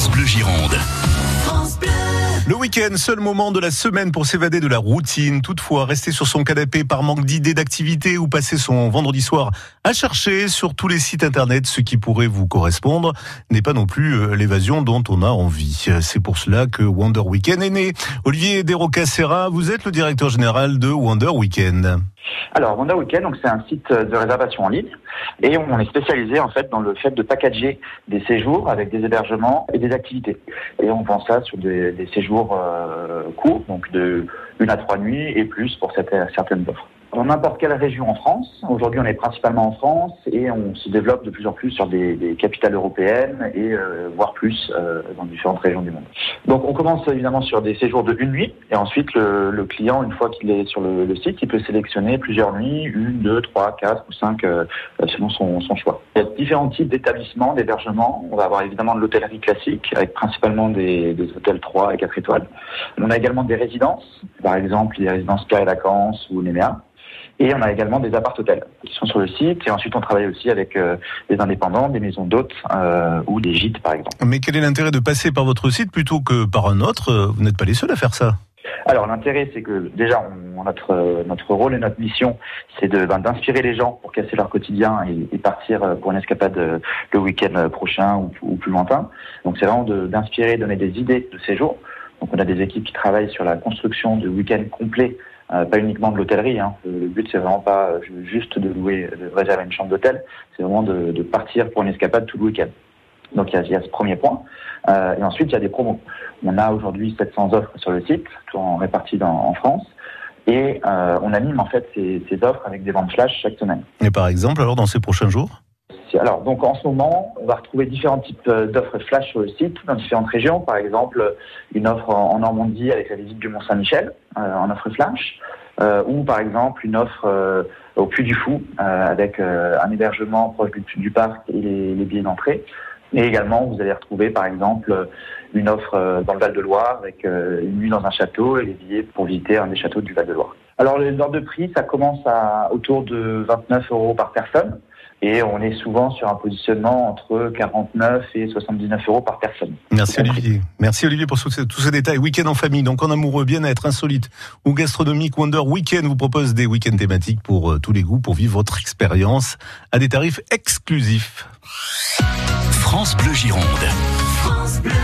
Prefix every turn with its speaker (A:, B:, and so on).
A: France Bleu Gironde.
B: Le week-end, seul moment de la semaine pour s'évader de la routine. Toutefois, rester sur son canapé par manque d'idées d'activité ou passer son vendredi soir à chercher sur tous les sites internet ce qui pourrait vous correspondre n'est pas non plus euh, l'évasion dont on a envie. C'est pour cela que Wonder Weekend est né. Olivier Desrocas-Serra, vous êtes le directeur général de Wonder Weekend.
C: Alors, Wonder Weekend, donc c'est un site de réservation en ligne et on est spécialisé en fait dans le fait de packager des séjours avec des hébergements et des activités. Et on vend ça sur des, séjours euh, courts, donc de une à trois nuits et plus pour certaines offres dans n'importe quelle région en France. Aujourd'hui, on est principalement en France et on se développe de plus en plus sur des, des capitales européennes et euh, voire plus euh, dans différentes régions du monde. Donc, on commence évidemment sur des séjours de une nuit et ensuite le, le client, une fois qu'il est sur le, le, site, il peut sélectionner plusieurs nuits, une, deux, trois, quatre ou cinq, euh, selon son, son, choix. Il y a différents types d'établissements, d'hébergements. On va avoir évidemment de l'hôtellerie classique avec principalement des, des hôtels 3 et 4 étoiles. On a également des résidences, par exemple les résidences Pierre et Vacances ou Néméa. Et on a également des appart-hôtels qui sont sur le site. Et ensuite, on travaille aussi avec euh, des indépendants, des maisons d'hôtes euh, ou des gîtes, par exemple.
B: Mais quel est l'intérêt de passer par votre site plutôt que par un autre Vous n'êtes pas les seuls à faire ça?
C: Alors l'intérêt, c'est que déjà, on, notre notre rôle et notre mission, c'est ben, d'inspirer les gens pour casser leur quotidien et, et, partir pour une escapade le week-end prochain ou, ou, plus lointain. Donc c'est vraiment d'inspirer, donner des idées de séjour. Donc on a des équipes qui travaillent sur la construction de week-ends complets euh, pas uniquement de l'hôtellerie. Hein. Le but, c'est vraiment pas juste de louer, de réserver une chambre d'hôtel. C'est vraiment de, de, partir pour une escapade tout le week-end. Donc il y, y, a, ce premier point. Euh, et ensuite, il y a des promos. On a aujourd'hui 700 offres sur le site, tout en réparties dans, en France. Et euh, on anime en fait ces, ces offres avec des ventes flash chaque semaine.
B: Et par exemple, alors dans ces prochains jours?
C: Alors, donc en ce moment, on va retrouver différents types d'offres flash sur le site, dans différentes régions. Par exemple, une offre en Normandie avec la visite du Mont Saint-Michel, euh, en offre flash. Euh, ou par exemple une offre euh, au Puy du Fou, avec un hébergement proche du, du parc et les, les billets d'entrée. Et également, vous allez retrouver par exemple une offre dans le Val-de-Loire avec une nuit dans un château et les billets pour visiter un des châteaux du Val-de-Loire. Alors, les ordres de prix, ça commence à autour de 29 euros par personne. Et on est souvent sur un positionnement entre 49 et 79 euros par personne.
B: Merci Olivier. Merci Olivier pour tous ces, tous ces détails. Week-end en famille, donc en amoureux, bien-être, insolite ou gastronomique, Wonder Weekend vous propose des week-ends thématiques pour euh, tous les goûts, pour vivre votre expérience à des tarifs exclusifs.
A: France Bleu Gironde. France Bleu.